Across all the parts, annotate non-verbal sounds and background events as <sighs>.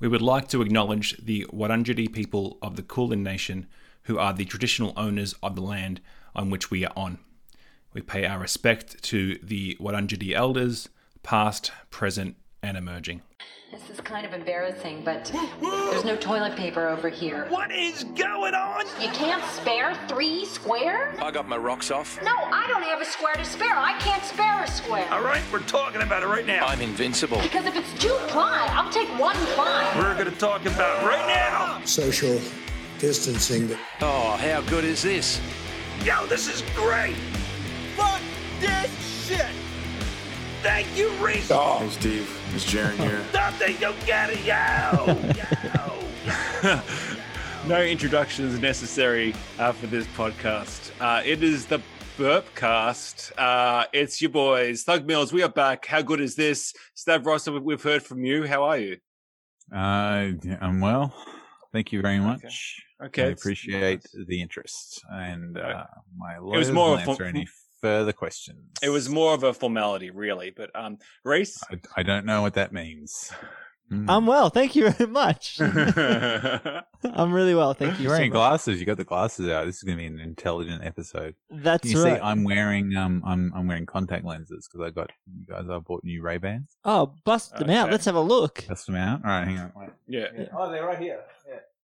We would like to acknowledge the Wurundjeri people of the Kulin Nation, who are the traditional owners of the land on which we are on. We pay our respect to the Wurundjeri elders, past, present, and emerging. This is kind of embarrassing, but there's no toilet paper over here. What is going on? You can't spare three square? I got my rocks off. No, I don't have a square to spare. I can't spare a square. All right, we're talking about it right now. I'm invincible. Because if it's two ply, I'll take one ply. We're going to talk about right now. social distancing. Oh, how good is this? Yo, this is great. Fuck this shit! Thank you, Reese. Hey Steve, it's Jaren here. <laughs> Something you get it, yo. yo. <laughs> No introductions necessary uh, for this podcast. Uh, it is the Burpcast. Uh, it's your boys, Thug Mills. We are back. How good is this? Stavros, we've heard from you. How are you? Uh, I'm well. Thank you very much. Okay. I it's- appreciate the interest, and uh, my lawyers was more will of a- answer any further questions. It was more of a formality, really. But um, Reese. I, I don't know what that means. Hmm. I'm well, thank you very much. <laughs> <laughs> I'm really well, thank you. You're so wearing much. glasses. You got the glasses out. This is going to be an intelligent episode. That's you right. see, I'm wearing um, I'm I'm wearing contact lenses because I got you guys. I bought new Ray Bans. oh, bust them out. Let's have a look. Bust them out. All right, hang on. Wait. yeah Oh, they're right here.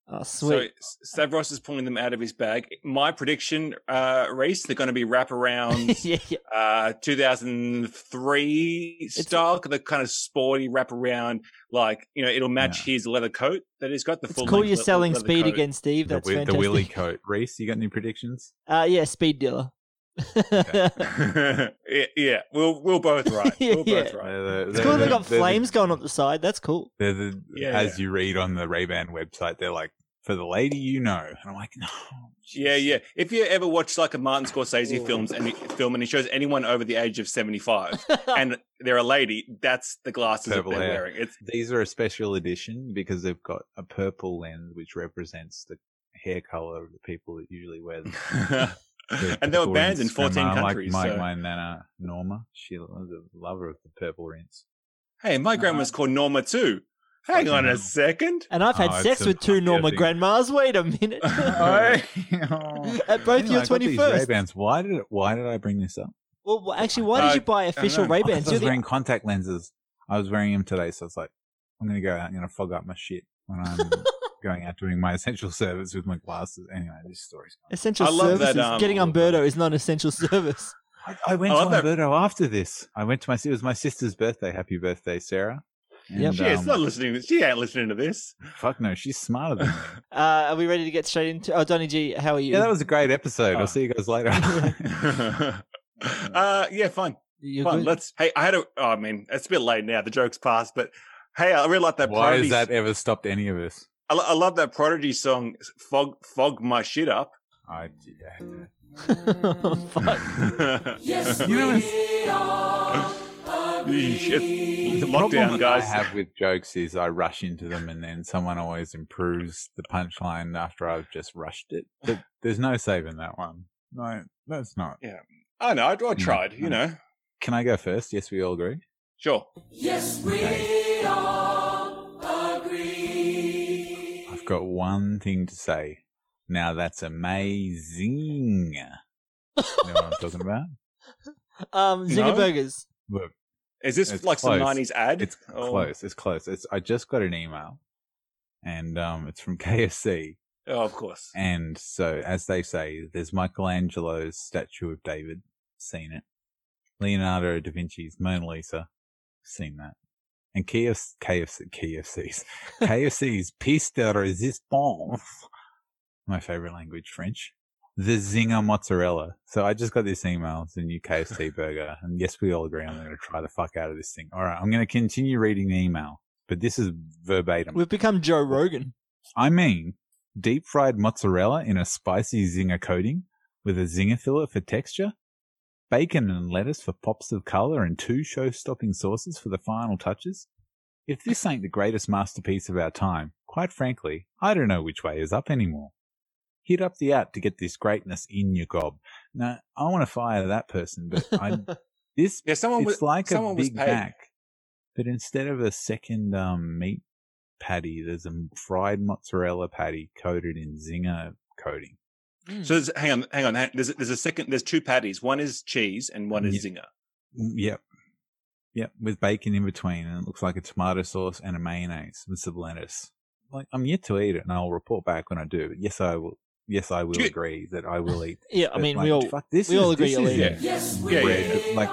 Oh, So sweet. S- Stavros is pulling them out of his bag. My prediction, uh, Reese, they're going to be wraparound <laughs> yeah, yeah. uh 2003 style the kind of sporty wraparound like you know it'll match his leather coat that he's got the It's full cool length you're le- selling speed coat. again, Steve. The, That's wi- the fantastic. willy coat. Reese, you got any predictions? Uh, yeah, speed dealer. <laughs> yeah, yeah we'll we'll both <laughs> right we'll both yeah. right They're It's they're cool they the- got they're the- flames going up the side. That's cool. They're the, Yeah, as you read on the Ray Ban website, they're like for the lady you know, and I'm like, no. yeah yeah if you ever watch like a martin scorsese films and he, film and he shows anyone over the age of 75 <laughs> and they're a lady that's the glasses Purple that they're hair. wearing it's These are a special edition because they've got a purple lens which represents the hair color of the people that usually wear them. The and they were purple banned in 14 uh, countries Like, like so- my nana Norma, she was a lover of the purple rinse. hey my grandma's called norma too hang on a second And I've had Oh, sex with two fuck Norma thing. grandmas. Wait a minute. <laughs> <laughs> <laughs> At both Anyway, your I got 21st. Ray-Bans. Why did it, why did I bring this up? Well, well, actually, why did Uh, you buy official know. Ray I Bans? was wearing contact lenses. I was wearing them today, so I was like, I'm going to go out. I'm going to fog up my shit when I'm going out doing my <laughs> essential service with my glasses. Anyway, this story's gone. Essential I love that, services. um, Getting Umberto is not an essential service. I, I went I to love that- Alberto after this. I went to my it was my sister's birthday. Happy birthday, Sarah. Yeah, And, she is um, not listening to she ain't listening to this Fuck no, she's smarter than me. <laughs> Uh, are we ready to get straight into? Oh, Donny G, how are you? yeah, that was a great episode. Oh. I'll see you guys later. <laughs> uh yeah fine. You're fun good? let's hey i had a oh, i mean it's a bit late now the joke's passed but hey i really like that Why prodigy has that ever stopped any of us? I, I love that prodigy song fog fog my shit up I, yeah. <laughs> Fuck. <laughs> yes You know, it's- shit. the lockdown problem that I guys have with jokes is I rush into them and then someone always improves the punchline after I've just rushed it. But there's no saving that one. No, that's not. Yeah, I know i, I tried you no. know Can I go first? Yes, we all agree. sure I've got one thing to say. Now that's amazing. You know what I'm talking about? <laughs> um, Zinger No? Burgers. Look, is this It's like some 90s ad it's Or- close. It's close. It's I just got an email, and um, it's from <laughs> KFC. oh of course And so, as they say, there's Michelangelo's statue of David. Seen it. Leonardo da Vinci's Mona Lisa. Seen that. And KFC, KFC, KFC's, <laughs> KFC's piece de resistance. My favorite language, French. The Zinger mozzarella. So I just got this email. It's a new KFC <laughs> burger. And yes, we all agree I'm going to try the fuck out of this thing. All right. I'm going to continue reading the email, but this is verbatim. We've become Joe Rogan. I mean, deep fried mozzarella in a spicy zinger coating with a zinger fillet for texture, bacon and lettuce for pops of color, and two show stopping sauces for the final touches. If this ain't the greatest masterpiece of our time, quite frankly, I don't know which way is up anymore. Hit up the app to get this greatness in your gob. Now, I want to fire that person, but I, <laughs> this yeah someone it's was like a someone was Big. Mac, but instead of a second um, meat patty. There's a fried mozzarella patty coated in zinger coating. Mm. So hang on, hang on. There's there's a second. There's two patties. One is cheese and one is zinger. Mm, Yep. Yep, with bacon in between, and it looks like a tomato sauce and a mayonnaise with some lettuce. Like I'm yet to eat it, and I'll report back when I do. But yes, I will. Yes, I will you- agree that I will eat. <laughs> Yeah, I mean, like, we all fuck, this we is, all agree this you'll is eat Yeah. it. Yeah, yeah, yeah. like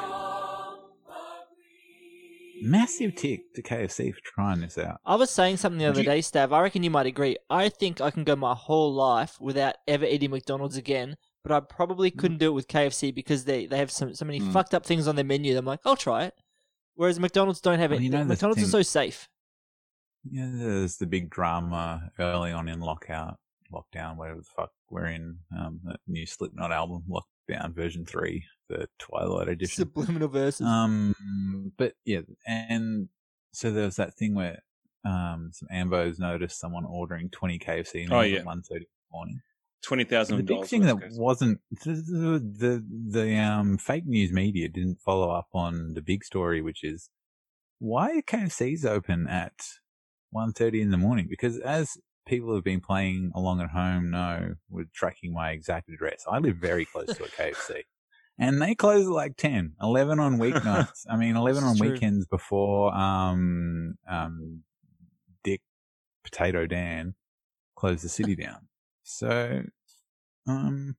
massive tick to KFC for trying this out. I was saying something the other you- day, Stav. I reckon you might agree. I think I can go my whole life without ever eating McDonald's again, but I probably couldn't do it with KFC because they, they have some, so many Mm. fucked up things on their menu. I'm like, I'll try it. Whereas McDonald's don't have Well, it. you know the McDonald's are so safe. Yeah, there's the big drama early on in lockout, lockdown, whatever the fuck we're in. Um, that new Slipknot album, Lockdown version three, the Twilight edition. Subliminal verses. Um, but yeah, and so there was that thing where um some ambos noticed someone ordering 20 KFC meals Oh, yeah. at 1.30 in the morning. Twenty And thousand the big thing that wasn't the, the the the um fake news media didn't follow up on the big story, which is why are KFCs open at 1.30 in the morning? Because as people who've been playing along at home know, with tracking my exact address, I live very close to a KFC. And they close at like 10, 11 on <laughs> weeknights. I mean, 11 on true. weekends before, um, um, Dick Potato Dan closed the city down. So, um,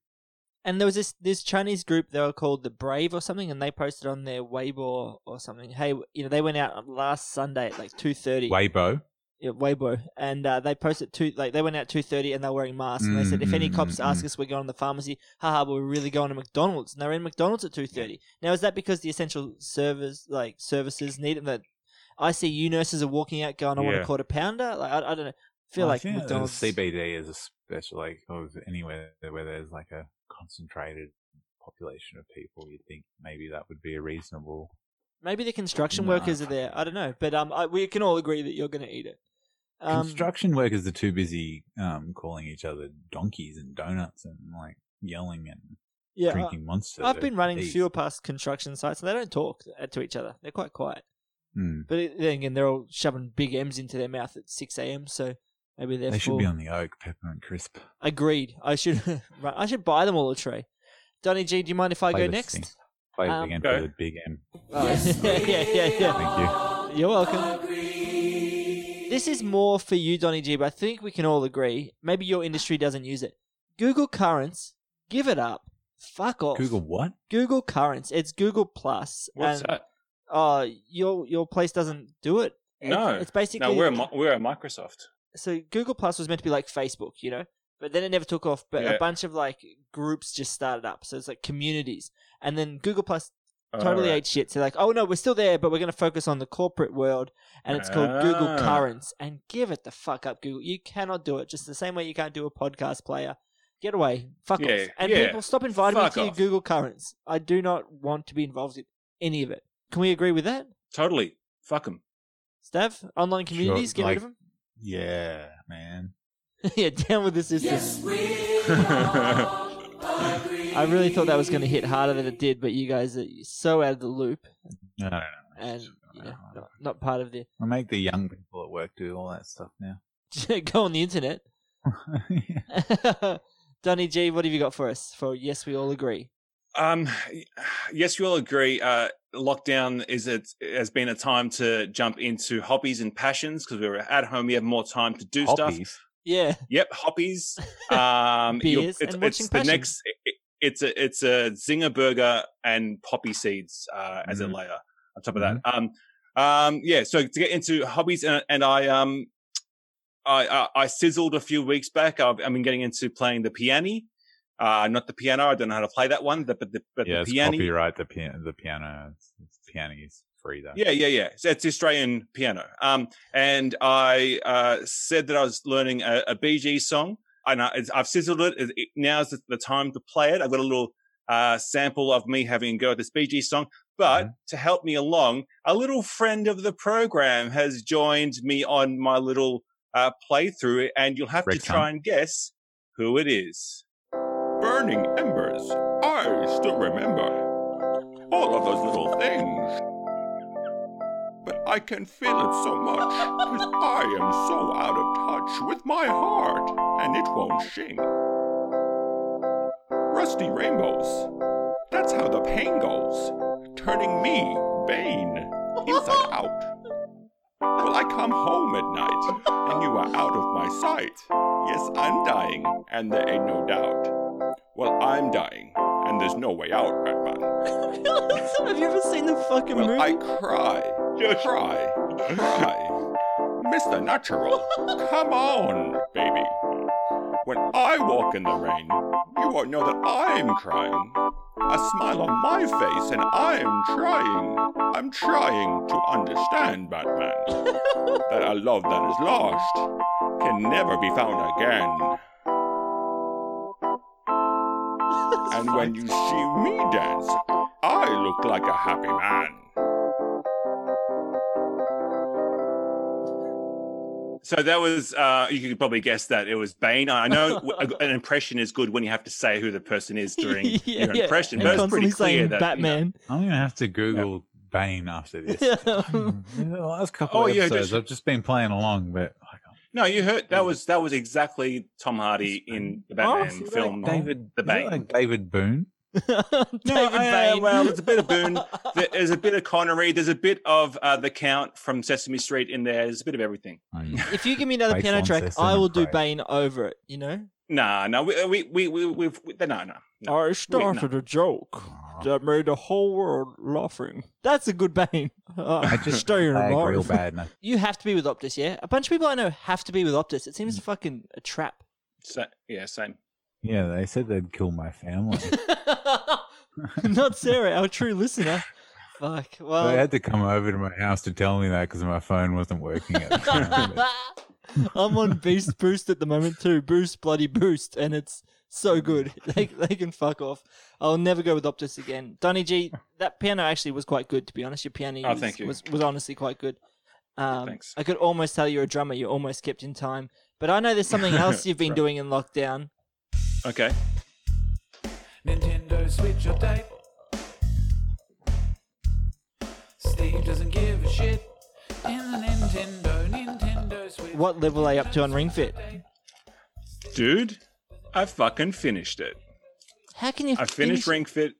And there was this this Chinese group they were called the Brave or something, and they posted on their Weibo or something. Hey, you know they went out last Sunday at like two thirty. Weibo. Yeah, Weibo, and uh, they posted two like they went out two thirty and they're wearing masks. And they said if any Mm, cops ask mm. us, we're going to the pharmacy. Haha, we're really going to McDonald's. And they're in McDonald's at two thirty. Now is that because the essential servers like services need it? That ICU nurses are walking out going, I want Yeah. a quarter pounder. Like I, I don't know. Feel like think that McDonald's. CBD is a special, like, of anywhere where there's like a concentrated population of people. You'd think maybe that would be a reasonable. Maybe the construction Nah. workers are there. I don't know, but um, I, we can all agree that you're going to eat it. Um, Construction workers are too busy um, calling each other donkeys and donuts and like yelling and yeah, I- drinking monster. I've been running tea. fewer past construction sites, and they don't talk uh, to each other. They're quite quiet. Hmm. But then again, they're all shoving big M's into their mouth at six a.m. So maybe they're They should full. be on the oak peppermint crisp. Agreed. I should. <laughs> right, I should buy them all a tray. Donny G, do you mind if I Play go next? thing. Play it Um, again Go. for the big M. Oh, <laughs> yeah, yeah, yeah. Thank you. You're welcome. This is more for you, Donny G, but I think we can all agree. Maybe your industry doesn't use it. Google Currents, give it up. Fuck off. Google what? Google Currents. It's Google Plus. What's and, that? Uh, your your place doesn't do it. No, it's, it's basically No, we're a, we're a Microsoft. so Google Plus was meant to be like Facebook, you know, but then it never took off. But Yeah. a bunch of like groups just started up, so it's like communities, and then Google Plus totally Alright. ate shit. So like, oh no, we're still there, but we're going to focus on the corporate world, and it's called Google Ah. Currents. And give it the fuck up, Google. You cannot do it. Just the same way you can't do a podcast player. Get away. Fuck Yeah, off. And yeah. people stop inviting Fuck me to your. Google Currents. I do not want to be involved in any of it. Can we agree with that? Totally. Fuck them. Stav, online communities, get like- rid of them. Yeah, man. <laughs> yeah, down with the system. <laughs> I really thought that was going to hit harder than it did, but you guys are so out of the loop No, no, no. and you know, not, not part of the. I make the young people at work do all that stuff now. <laughs> Go on the internet. <laughs> <laughs> Donny G, what have you got for us? For yes, we all agree. Um, <sighs> yes, you all agree. Uh, lockdown is it has been a time to jump into hobbies and passions because we're at home. We have more time to do stuff. Yeah, Yep, Hobbies. Um, Beers it's, and it's watching the Passion. next. it- it's a it's a zinger burger and poppy seeds uh, as Mhm. a layer on top of that. Um, um, yeah. So to get into hobbies, and, and I um, I, I I sizzled a few weeks back. I've, I've been getting into playing the piano. Uh, not the piano. I don't know how to play that one, but the but Yeah, the it's piano. copyright. The piano, the piano, it's, it's piano is free though. Yeah, yeah, yeah. So it's Australian piano. Um, and I uh, said that I was learning a, a Bee Gees song. I, I've sizzled it. It- it- Now's the, the time to play it. I've got a little uh, sample of me having a go at this BG song. But Mhm. to help me along, a little friend of the program has joined me on my little uh, playthrough, and you'll have Rick to try and guess who it is. Burning embers. I still remember all of those little things. But I can feel it so much because I am so out of touch with my heart, and it won't sing. Rusty rainbows, that's how the pain goes, turning me, Bane, inside <laughs> out. Well, I come home at night, and you are out of my sight. Yes, I'm dying, and there ain't no doubt. Well, I'm dying, and there's no way out, Batman. <laughs> Have you ever seen the fucking Well, movie? I cry, cry, cry. Mr. Natural, come on, baby. When I walk in the rain, you won't know that I'm crying. A smile on my face, and I'm trying, I'm trying to understand, Batman, <laughs> that a love that is lost can never be found again. <laughs> And when you see me dance, I look like a happy man. So that was, uh, you could probably guess that it was Bane. I know <laughs> an impression is good when you have to say who the person is during <laughs> Yeah, your yeah. impression, And but it's constantly pretty clear that. Batman. I'm gonna have to Google Bane after this. <laughs> the last couple Oh, of yeah, episodes, just- I've just been playing along, but No, you heard that was that was exactly Tom Hardy in the Batman Is it film. like David, The Bane. like David Boon. <laughs> David No, I- Bane. well, there's a bit of Boon. <laughs> There's a bit of Connery. There's a bit of uh, the Count from Sesame Street in there. There's a bit of everything. if you give me another Based piano track, Sesame I will do Street. Bane over it. You know. Nah, no, we we we we we've we, no no. no. I started a joke that made the whole world laughing. That's a good Bane. Uh, <laughs> I just staying lag alive. real bad. And You have to be with Optus, yeah. A bunch of people I know have to be with Optus. It seems fucking a trap. Sa- yeah, same. Yeah, they said they'd kill my family. <laughs> <laughs> Not Sarah, our true listener. Fuck. Well, they had to come over to my house to tell me that because my phone wasn't working at the <laughs> time. but- I'm on Beast Boost at the moment too. Boost, bloody Boost, and it's so good. They they can fuck off. I'll never go with Optus again. Donny G, that piano actually was quite good to be honest. Your piano Oh, was, thank you. was was honestly quite good. Um, Thanks. I could almost tell you're a drummer. You almost kept in time. But I know there's something else you've been Right. doing in lockdown. Okay. Nintendo Switch update. Steve doesn't give a shit. In the Nintendo, Nintendo Switch. What level are you up to on Ring Fit? Dude, I fucking finished it. How can you? I finished finish- Ring Fit.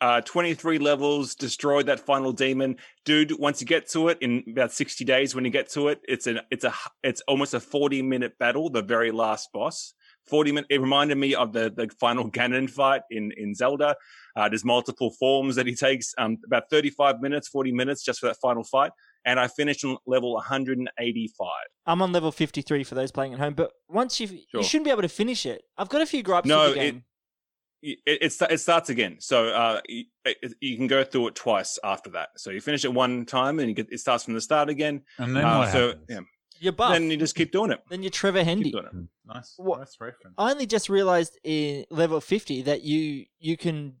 Uh, 23 levels, destroyed that final demon. Dude, once you get to it in about 60 days, when you get to it, it's an it's a it's almost a 40 minute battle, the very last boss. 40 minute it reminded me of the the final <laughs> Ganon fight in in Zelda. Uh, there's multiple forms that he takes. Um, about 35 minutes, 40 minutes just for that final fight. And I finished on level 185. I'm on level 53 for those playing at home. But once you Sure. you shouldn't be able to finish it. I've got a few gripes No, with the it- game. it, it, sta- it starts again. So uh, you, it- you can go through it twice after that. So you finish it one time and you get, it starts from the start again. and then Uh, what so happens? yeah, You're buff. then you just keep doing it. Then you're Trevor Hendy. Keep doing it. Nice, What- nice reference. I only just realized in level 50 that you you can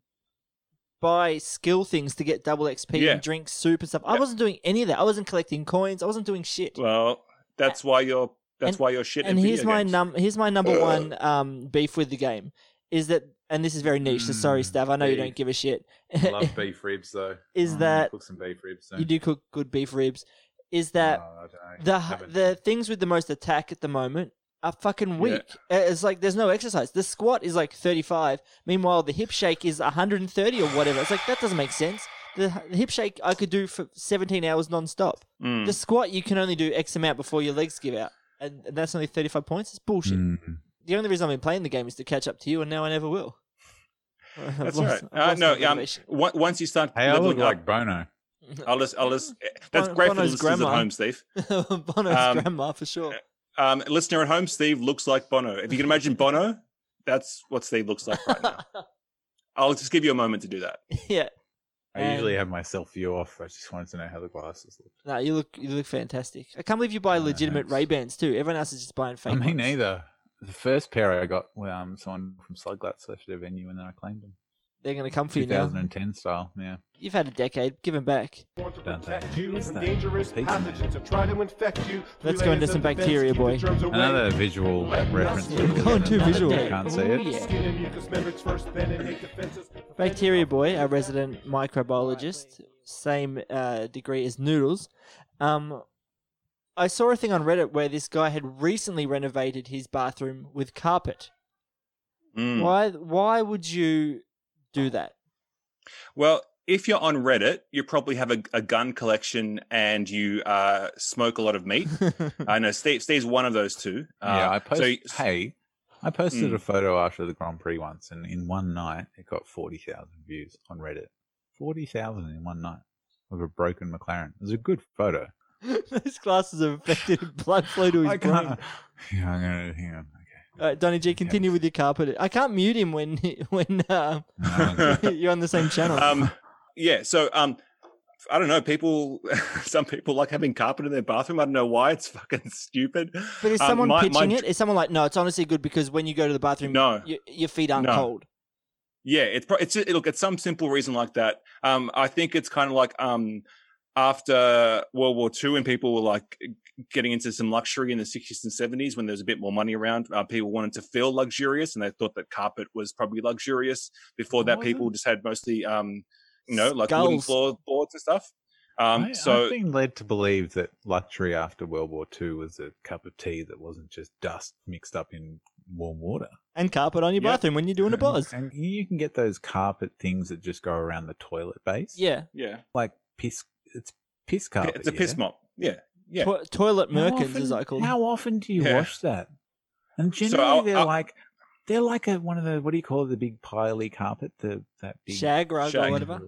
buy skill things to get double XP Yeah. and drink soup and stuff. I wasn't doing any of that. I wasn't collecting coins. I wasn't doing shit. Well, that's why you're that's And- why you're shit. and at here's video my games. num here's my number Ugh. one um beef with the game is that and this is very niche. So sorry, Mm, Stav. I know you don't give a shit. Love <laughs> beef ribs though. Is I'm gonna that- cook some beef ribs? Soon. you do cook good beef ribs. Is that Oh, I don't know. the Haven't- the things with the most attack at the moment are fucking weak. Uh, It's like there's no exercise. The squat is like 35. Meanwhile, the hip shake is 130 or whatever. It's like that doesn't make sense. The, the hip shake I could do for 17 hours non-stop. Mm. The squat you can only do X amount before your legs give out, and, and that's only 35 points. It's bullshit. Mm. The only reason I've been playing the game is to catch up to you, and now I never will. <laughs> That's lost- right. Uh, no, my um, once you start Hey, I look leveling like Bono. I'll just, I'll just, <laughs> that's Bon- great for the listeners grandma. at home, Steve. <laughs> Bono's um, grandma for sure. Um, listener at home, Steve looks like Bono. If you can imagine <laughs> Bono, that's what Steve looks like right now. I'll just give you a moment to do that. yeah. I usually have my self view off. I just wanted to know how the glasses look. No, you look you look fantastic. I can't believe you buy legitimate thanks. Ray Bans too. Everyone else is just buying fake. I mean, ones. neither. The first pair I got, well, um, someone from Sluglatz left at a venue, and then I claimed them. They're gonna come for you now. 2010 style, yeah. You've had a decade. Give them back. Want to Don't protect they? you Yes, from they- dangerous pathogens that to infect you. Let's go into some bacteria, boy. Another visual reference. Going too visual. Can't see it. yeah. Skin and mucous membranes first, then innate defenses. Bacteria Boy, our resident microbiologist, same uh, degree as Noodles. Um, I saw a thing on Reddit where this guy had recently renovated his bathroom with carpet. Mm. Why? Why would you do that? Well, if you're on Reddit, you probably have a, a gun collection and you uh, smoke a lot of meat. <laughs> I know Steve, Steve's one of those two. Uh, yeah, I so posted. y- hey, I posted Mm. a photo after the Grand Prix once, and in one night it got forty thousand views on Reddit. Forty thousand in one night of a broken McLaren. It was a good photo. <laughs> Those glasses are affected <laughs> blood flow to his I brain. can't. Yeah, I'm gonna hang on. All right, Donny G, continue with your carpet. I can't mute him when <laughs> when uh, <laughs> you're on the same channel. um, yeah, so um, I don't know. People, <laughs> some people like having carpet in their bathroom. I don't know why. It's fucking stupid. but is Um, someone my- pitching my- it? Is someone like, no, it's honestly good because when you go to the bathroom, No. y- your feet aren't No. cold. Yeah, it's pro- it's look, it's some simple reason like that. Um, I think it's kind of like um, after World War II, when people were like getting into some luxury in the 60s and 70s, when there was a bit more money around, uh, people wanted to feel luxurious, and they thought that carpet was probably luxurious. Before that, people just had mostly, um, you know, like wooden Skulls. floorboards and stuff. Um, I, so I've been led to believe that luxury after World War II was a cup of tea that wasn't just dust mixed up in warm water. And carpet on your Yeah. bathroom when you're doing a buzz. <laughs> And you can get those carpet things that just go around the toilet base. Yeah. yeah, Like piss. It's piss carpet. it's a piss mop. Yeah, yeah. To- toilet How merkins, as I call them. How often do you Yeah. wash that? And So generally, I'll- they're I'll- like they're like a one of the what do you call it? The big piley carpet, the that big Shag rug or whatever.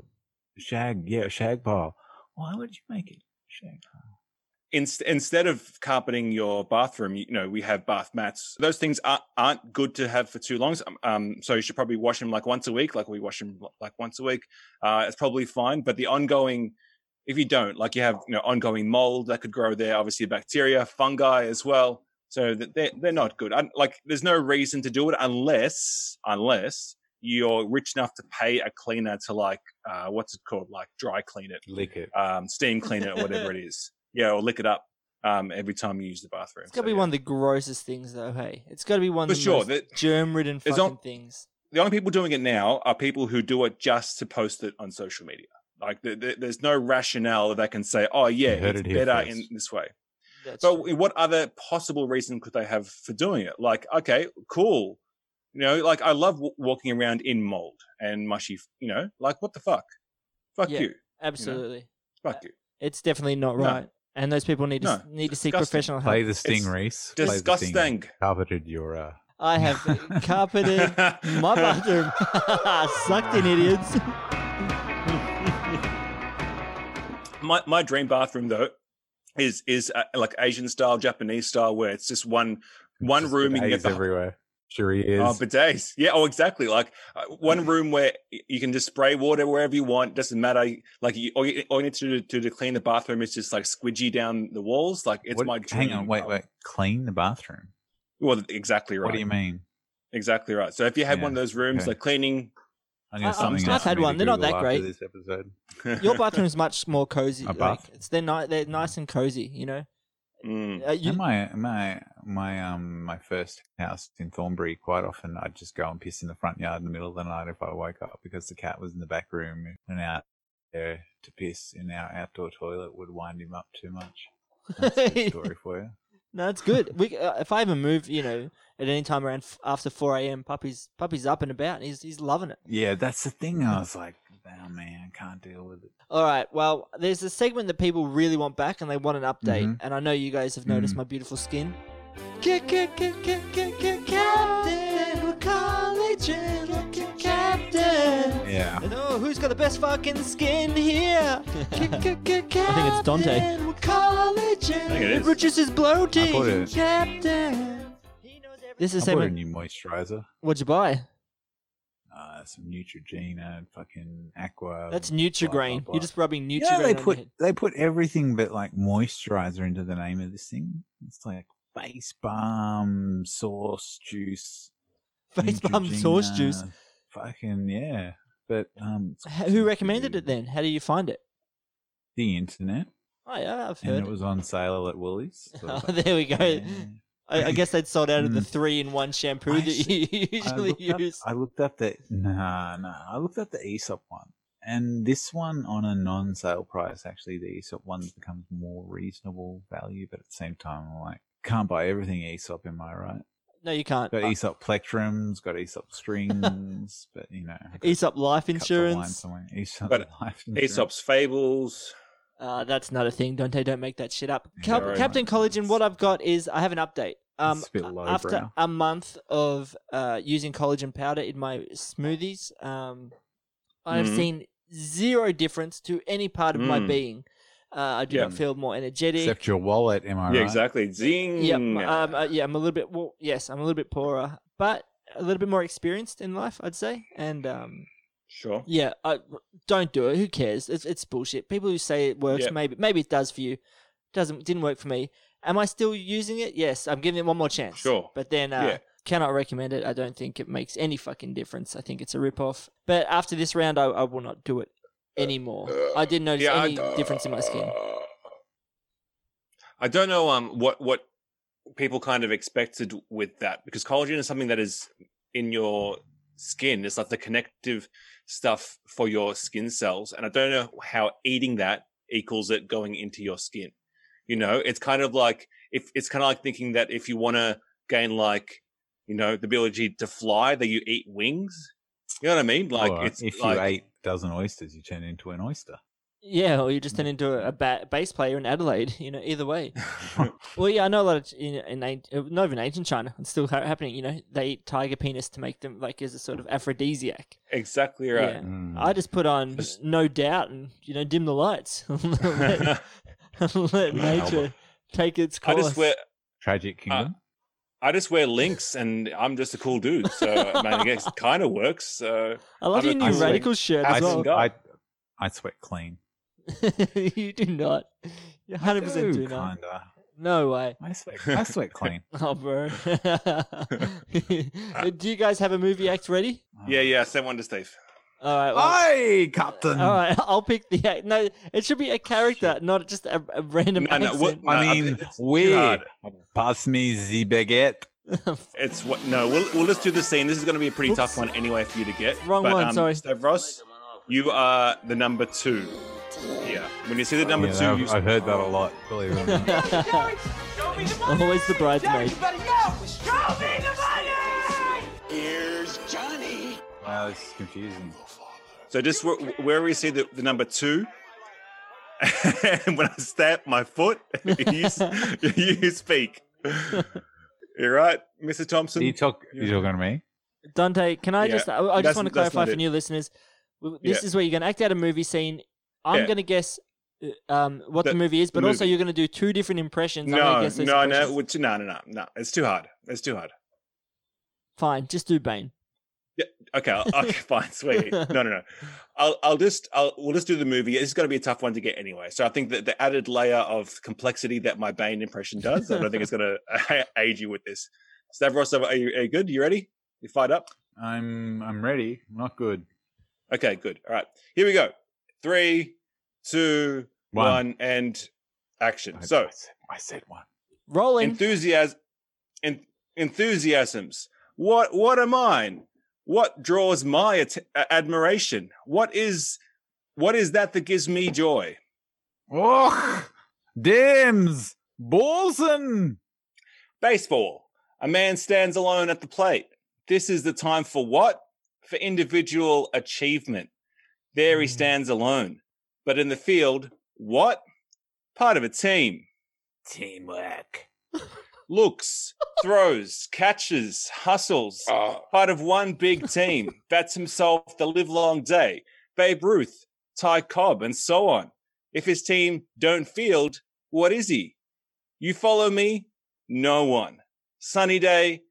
shag. Yeah, shag pile. Why would you make it shag pile? Inst- instead of carpeting your bathroom, you know, we have bath mats. Those things aren't, aren't good to have for too long. So, Um, so you should probably wash them like once a week, like we wash them like once a week. Uh, it's probably fine. But the ongoing, if you don't, like you have, you know, ongoing mold that could grow there, obviously bacteria, fungi as well. So that they're, they're not good. I, like there's no reason to do it unless, unless you're rich enough to pay a cleaner to like, uh, what's it called? Like dry clean it Lick it. um, steam <laughs> clean it or whatever it is. Yeah, or lick it up um, every time you use the bathroom. It's got to So, be yeah. one of the grossest things, though. Hey, it's got to be one For of the sure, most germ-ridden fucking on- things. The only people doing it now are people who do it just to post it on social media. Like, th- th- there's no rationale that they can say, "Oh, yeah, You it's it better first. in this way." That's But true. what other possible reason could they have for doing it? Like, okay, cool. You know, like I love w- walking around in mold and mushy. You know, like what the fuck? Fuck Yeah. you. absolutely, Fuck you. it's definitely not No. right. And those people need to No, need to seek professional help. Play the sting, It's Reese. Play the sting. Disgusting. Carpeted your. Uh, I have <laughs> carpeted my bathroom. <laughs> <laughs> Sucked in, idiots. My my dream bathroom though is is uh, like Asian style, Japanese style, where it's just one one just room. You can bidets get the, everywhere. Sure he is. Oh, bidets. Yeah. Oh, exactly. Like uh, one room where you can just spray water wherever you want. Doesn't matter. Like you, all, you, all you need to do to clean the bathroom is just like squidgy down the walls. Like it's What- my dream. Hang on, wait, wait. Clean the bathroom. Well, exactly right. What do you mean? Exactly right. So if you had Yeah, one of those rooms, okay. like cleaning, I'm gonna I- something I've else for had me to one. They're not that after great. This episode. <laughs> Your bathroom's <laughs> much more cozy. A like, it's they're ni- they're nice and cozy. You know. Mm. Uh, you, And my my my um my first house in Thornbury, quite often I'd just go and piss in the front yard in the middle of the night if I woke up because the cat was in the back room and out there to piss in our outdoor toilet would wind him up too much. That's a good <laughs> story for you. No, it's good. We, uh, if I ever move, you know, at any time around f- after four a.m., puppy's puppy's up and about. And he's he's loving it. Yeah, that's the thing. I was like, oh man, I can't deal with it. All right. Well, there's a segment that people really want back, and they want an update. Mhm. And I know you guys have noticed Mhm. my beautiful skin. Ca- ca- ca- ca- ca- ca- Yeah. And oh, who's got the best fucking skin here? <laughs> I think it's Dante. I think it is. reduces bloating. I put it- Captain. This is I a bought a new moisturizer. What'd you buy? Uh, some Neutrogena, fucking Aqua. That's blah, blah, Nutrigrain. blah. You're just rubbing You Nutrigrain know, they on your put head. they put everything but like moisturizer into the name of this thing. It's like face balm, sauce juice, Face balm sauce juice. Fucking yeah. But um, Who recommended it then? How do you find it? The internet, Oh yeah, I've and heard. it was on sale at Woolies. so <laughs> Oh, there we go. yeah. I, I guess they'd sold out of the Mm. three-in-one shampoo I that you <laughs> I usually up- use. I looked up the nah, nah. I looked up the Aesop one, And this one on a non-sale price, actually, the Aesop one becomes more reasonable value, but at the same time, I'm like, can't buy everything Aesop, am I right? No, you can't. Got Uh, Aesop plectrums, got Aesop strings, <laughs> but you know, I've Aesop life cups of wine insurance. somewhere. Aesop But life insurance. Aesop's Fables. Uh, that's not a thing. Dante, don't make that shit up. Cap- right. Captain Collagen, what I've got is I have an update. Um, It's a bit after lowbrow. a month of uh, using collagen powder in my smoothies, um, I've Mhm. seen zero difference to any part of my Mm. being. Uh, I do Yeah. not feel more energetic. Except your wallet, am I Yeah, right? exactly. Zing. Yep. Um, uh, yeah, I'm a little bit. Well, yes, I'm a little bit poorer, but a little bit more experienced in life, I'd say. And um, Sure. yeah, I, don't do it. Who cares? It's it's bullshit. People who say it works, Yeah. maybe maybe it does for you. Doesn't didn't work for me. Am I still using it? Yes, I'm giving it one more chance. Sure. But then uh, Yeah. cannot recommend it. I don't think it makes any fucking difference. I think it's a rip off. But after this round, I, I will not do it anymore. I didn't notice Yeah, I- any difference in my skin. I don't know um what what people kind of expected with that because collagen is something that is in your skin. It's like the connective stuff for your skin cells, and I don't know how eating that equals it going into your skin. You know, it's kind of like if it's kind of like thinking that if you want to gain like you know the ability to fly, that you eat wings. You know what I mean? Like Or it's if you like, ate a dozen oysters, you turn into an oyster. Yeah, or you just turn into a, a ba- bass player in Adelaide. <laughs> You know, either way. <laughs> <laughs> well, yeah, I know a lot of in, in an- uh, not even ancient China. It's still ha- happening. You know, they eat tiger penis to make them like as a sort of aphrodisiac. exactly right. Yeah. Mm. I just put on Just- no doubt and you know dim the lights. let, let nature take its course. I course. just wear Tragic Kingdom. I just wear Lynx and I'm just a cool dude. So I mean, I guess it kind of works. So I love I'm your a- new I radical shirt I as well. sweat- I, I sweat clean. <laughs> you do not. You hundred percent do not. kinda. No way. I sweat. I sweat clean. <laughs> Oh, bro. <laughs> do you guys have a movie act ready? yeah, yeah. Send one to Steve. All right. Well, Hey, Captain. all right. <laughs> I'll pick the act. No, it should be a character, not just a, a random No, no, accent. what- I mean, it's we pass me the baguette. <laughs> It's what? No, we'll we'll just do the scene. This is going to be a pretty tough one anyway for you to get. Wrong but, one, Um, sorry. Stavros, you are the number two. Yeah. When you see the number Yeah, two, I've, you I've heard that a lot. Believe it or not. <laughs> Always the bridesmaid. Wow, this is confusing. So just where, where we see the, the number two, <laughs> and when I stamp my foot, <laughs> you, <laughs> you speak. You're right, Mr. Thompson. You talk. You talking to me? Dante, can I Yeah, just? I, I just want to clarify for it. new listeners. This Yeah. is where you're going to act out a movie scene. I'm Yeah. going to guess uh, um, what the, The- movie is, the but also you're going to do two different impressions. I'm gonna no, guess those no, no, impressions. no, no, no, no. It's too hard. It's too hard. Fine, just do Bane. Okay, I'll- okay, <laughs> fine, sweet. <laughs> No, no, no. I'll, I'll just, I'll, we'll just do the movie. It's going to be a tough one to get anyway. So I think that the added layer of complexity that my Bane impression does, I don't think it's going to aid you with this. Stavros, are you, are you good? You ready? You fired up? I'm. I'm ready. Not good. Okay, good. All right, here we go. Three, two, One. one, and action. I, So I said, I said one. Rolling. enthusiasm, en- enthusiasms. What, what are mine? What draws my at- admiration? What is, what is that that gives me joy? Oh, Dims, Bolson. Baseball. A man stands alone at the plate. This is the time for what? For individual achievement. There he mm. stands alone. But in the field, what? Part of a team. Teamwork. <laughs> Looks, throws, catches, hustles. Ah. Part of one big team. Bats himself the livelong day. Babe Ruth, Ty Cobb, and so on. If his team don't field, what is he? You follow me? No one. Sunny day,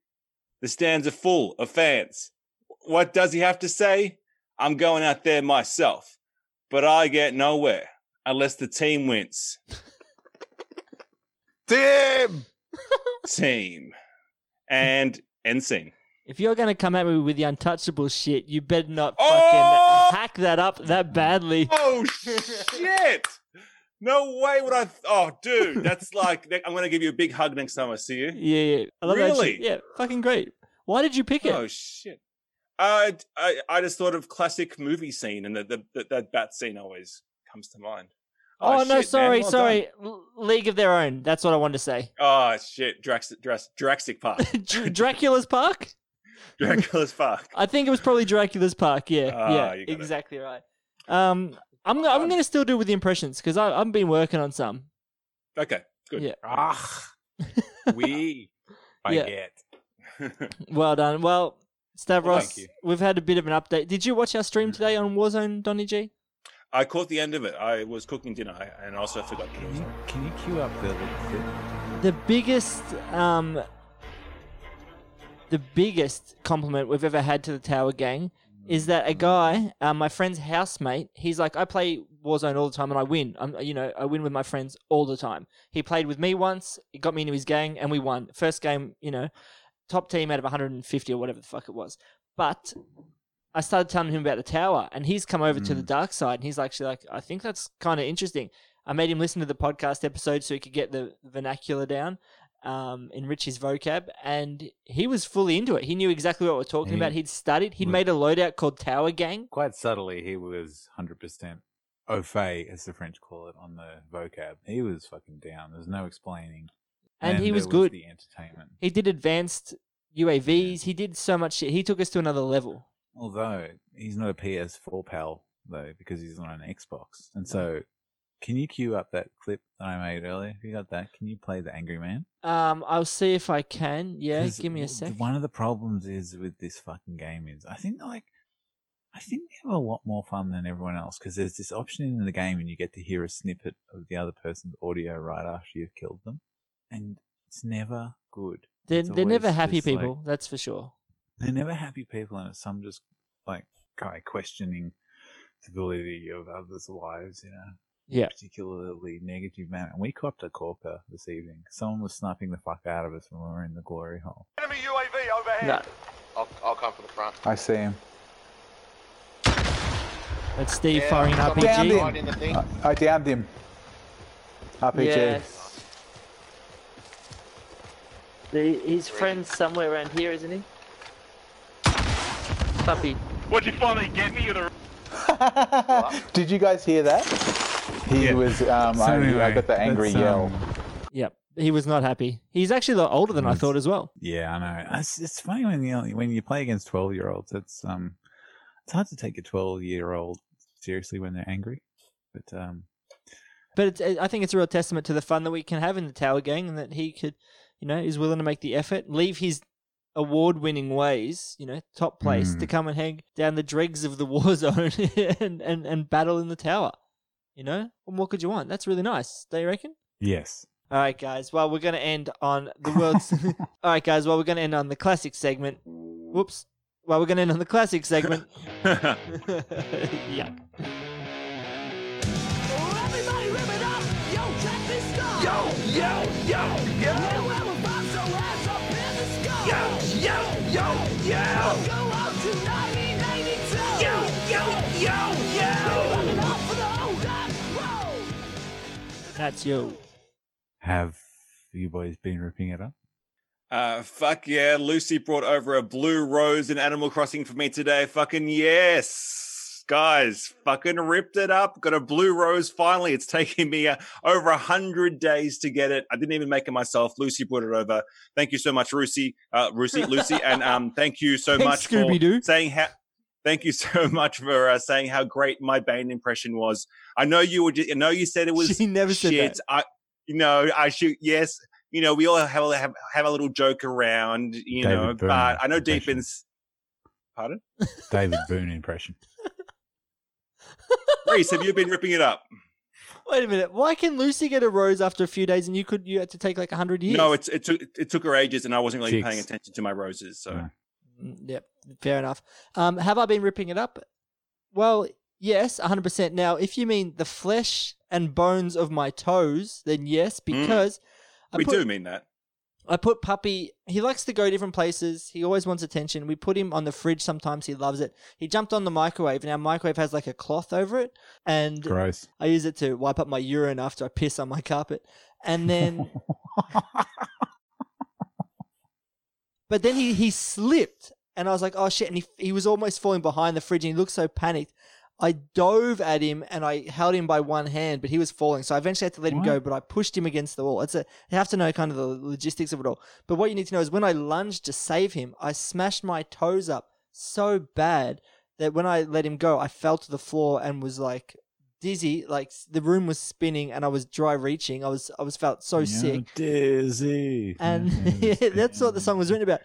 the stands are full of fans. What does he have to say? I'm going out there myself, but I get nowhere unless the team wins. Tim. Team. And end scene. If you're going to come at me with the untouchable shit, you better not Oh! fucking hack that up that badly. Oh <laughs> shit! No way would I. Oh, dude, that's <laughs> like I'm gonna give you a big hug next time I see you. Yeah, yeah. I love that Really? shit. Yeah, fucking great. Why did you pick it? Oh shit! Uh, I I just thought of classic movie scene, and the, the, the that bat scene always comes to mind. Oh, shit, no, sorry, well sorry. done. League of Their Own. That's what I wanted to say. Oh shit, Drax, Drax, Jurassic Park, <laughs> Dracula's Park. <laughs> Dracula's Park. I think it was probably Dracula's Park. Yeah, Ah, yeah, got it. exactly right. Um, I'm I'm going to still do with the impressions because I've been working on some. Okay, good. Yeah. Ah, <laughs> we. I Yeah. get. Well done. Well, Stavros, you. we've had a bit of an update. Did you watch our stream today on Warzone, Donny G? I caught the end of it. I was cooking dinner I- and also forgot Can it. you, can you queue up the little clip? The biggest, um, the biggest compliment we've ever had to the Tower Gang is that a guy, uh, my friend's housemate, he's like, I play Warzone all the time and I win. I'm, you know, I win with my friends all the time. He played with me once, he got me into his gang, and we won. First game, you know, top team out of 150 or whatever the fuck it was. But I started telling him about the tower, and he's come over to the dark side, and he's actually like, I think that's kind of interesting. I made him listen to the podcast episode so he could get the vernacular down, um, enrich his vocab, and he was fully into it. He knew exactly what we're talking He about. He'd studied. He'd was- made a loadout called Tower Gang. Quite subtly, he was 100% au fait, as the French call it, on the vocab. He was fucking down. There's no explaining. And he was good. the entertainment. He did advanced UAVs. He did so much shit. He took us to another level. Although he's not a PS4 pal though, because he's on an Xbox. And so, can you queue up that clip that I made earlier? Have you got that? Can you play the Angry Man? Um, I'll see if I can. Yeah, give me a sec. One of the problems is with this fucking game is I think like I think they have a lot more fun than everyone else because there's this option in the game and you get to hear a snippet of the other person's audio right after you've killed them, and it's never good. They're, It's they're never happy just, like- people, that's for sure. They're never happy people, and it's some just like guy questioning the validity of others' lives in a Yeah. particularly negative manner. And we copped a corker this evening. Someone was sniping the fuck out of us when we were in the glory hole. Enemy UAV overhead. No, I'll, I'll come from the front. I see him. that's Steve Yeah, firing an someone RPG. died in the thing. I downed him. RPG. Yes. The, his friend's somewhere around here, isn't he? Puppy. What'd you finally get me? You the <laughs> Did you guys hear that? He Yeah. was. Um, So I, I got the angry that's, yell. um, Yep, he was not happy. He's actually a lot older than I thought as well. Yeah, I know. It's, it's funny when you when you play against twelve year olds. It's um, it's hard to take a twelve year old seriously when they're angry. But um, But it's, I think it's a real testament to the fun that we can have in the Tower Gang, and that he could, you know, is willing to make the effort, leave his award-winning ways, you know, top place, to Mm. come and hang down the dregs of the <laughs> war zone and, and and battle in the tower. You know, what could you want? That's really nice. Don't you reckon? yes, All right, guys. Well, we're going to end on the <laughs> world's. <laughs> All right, guys. Well, we're going to end on the classic segment. Whoops. Well, we're going to end on the classic segment. yeah. Yo, yo, yo, yo. Yo, yo, yo, yo. Yo, yo, yo, yo. That's you. have you boys been ripping it up? Uh, fuck yeah. Lucy brought over a blue rose in Animal Crossing for me today. Fucking yes. Guys, fucking ripped it up. Got a blue rose finally. It's taking me uh, over a hundred days to get it. I didn't even make it myself. Lucy brought it over. Thank you so much, Lucy. Uh, Lucy, Lucy, and um, thank you so Thanks, much for Scooby-Doo. saying how. Thank you <laughs> so much for uh, saying how great my Bane impression was. I know you would. Just, I know you said it was She never said that. I, you know, I should. Yes, you know, we all have a- have, have a little joke around, you David know. Byrne but I know deep impression. in. Pardon, David <laughs> Boon impression. Reese, have you been ripping it up? <laughs> Wait a minute. Why can Lucy get a rose after a few days, and you could you had to take like a hundred years? No, it's it took it took her ages, and I wasn't really paying attention to my roses. So No. Mm, Yep, fair enough. Um, have I been ripping it up? Well, yes, 100%. Now, if you mean the flesh and bones of my toes, then yes, because I we put, do mean that. I put Puppy, he likes to go different places. He always wants attention. We put him on the fridge sometimes. He loves it. He jumped on the microwave, and our microwave has like a cloth over it. And Gross. I use it to wipe up my urine after I piss on my carpet. And then. <laughs> but then he, he slipped and I was like, oh shit! And he he was almost falling behind the fridge, and he looked so panicked. I dove at him and I held him by one hand, but he was falling. So I eventually had to let him go, but I pushed him against the wall. It's a, you have to know kind of the logistics of it all. But what you need to know is when I lunged to save him, I smashed my toes up so bad that when I let him go, I fell to the floor and was like dizzy. Like the room was spinning and I was dry reaching. I was, I was felt so You're sick. Dizzy. And <laughs> <laughs> that's what the song was written about.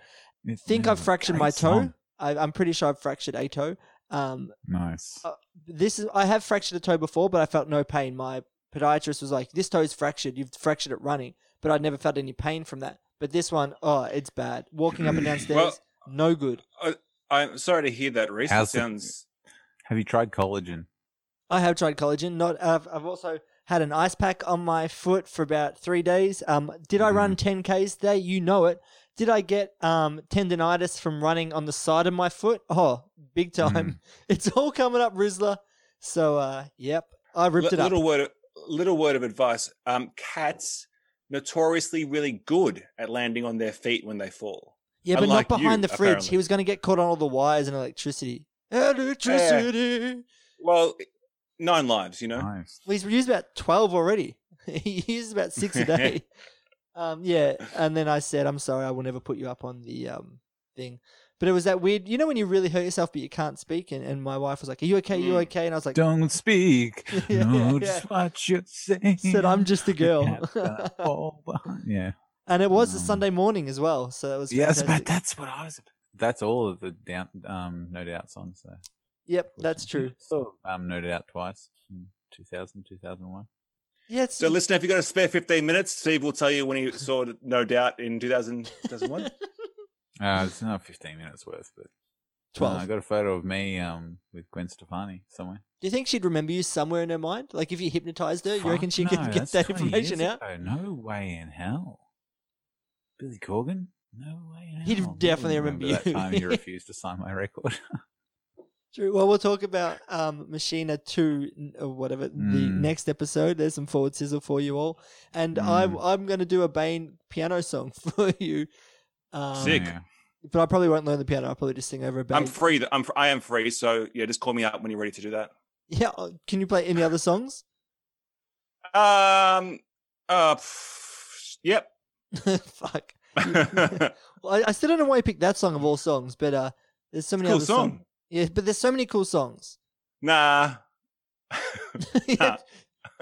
Think I've fractured my toe. I, I'm pretty sure I've fractured a toe. Um, Nice. uh, this is I have fractured a toe before, but I felt no pain. My podiatrist was like, "This toe's fractured. You've fractured it running," but I'd never felt any pain from that. But this one, oh, it's bad. Walking up and down <clears throat> stairs, Well- no good. I, I'm sorry to hear that, Reese. It How's the- sounds. Have you tried collagen? I have tried collagen. Not. I've, I've also had an ice pack on my foot for about three days. Um, did I run 10k's today? You know it. Did I get um tendonitis from running on the side of my foot? Oh, big time. <laughs> It's all coming up, Rizzler. So, uh, yep, I ripped Li- it up. little word, of, little word of advice. Um, cats notoriously really good at landing on their feet when they fall. Yeah, but Unlike not behind you, the fridge. apparently. He was going to get caught on all the wires and electricity. Electricity. Well, nine lives, you know. Nice. Well, he's used about 12 already. <laughs> he uses about six a <laughs> day. Um, yeah. And then I said, I'm sorry, I will never put you up on the um, thing. But it was that weird, you know, when you really hurt yourself but you can't speak. And, and my wife was like, Are you okay? Are you Mm. okay? And I was like, Don't speak. <laughs> Yeah, no, yeah. just what you're saying. said, I'm just a girl. Yeah, fall behind- yeah. and it was a Um, Sunday morning as well. So it was Yes, but that's what I was. That's all of the down, um, No Doubt songs. So. Yep, that's true. So, um, No Doubt twice in 2000, 2001. Yeah, So, listener, if you got a spare 15 minutes, Steve will tell you when he saw No Doubt in 2000, 2001. <laughs> Uh, it's not 15 minutes worth, but. 12. Uh, I got a photo of me um, with Gwen Stefani somewhere. Do you think she'd remember you somewhere in her mind? Like if you hypnotized her, you reckon she no, could get that 20 information years out? ago. No way in hell. Billy Corgan? No way in hell. He'd He wouldn't definitely remember that you. That time you <laughs> refused to sign my record. <laughs> True. Well, we'll talk about um, Machina 2 or whatever the Mm. next episode. There's some forward sizzle for you all. And Mm. I'm, I'm going to do a Bane piano song <laughs> for you. Um, Sick. But I probably won't learn the piano. I'll probably just sing over a Bane. I'm free. I'm, fr- I am free. So, yeah, just call me up when you're ready to do that. Yeah. uh, Can you play any other songs? Um, uh, pff, yep. <laughs> Fuck. <laughs> Well, I, I still don't know why you picked that song of all songs, but uh, there's so many cool other song. Songs. Yeah, but there's so many cool songs. nah. <laughs> Yeah,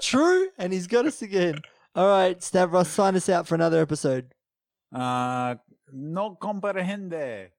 True, and he's got us again. All right, Stavros, sign us out for another episode. Uh, no comprehende.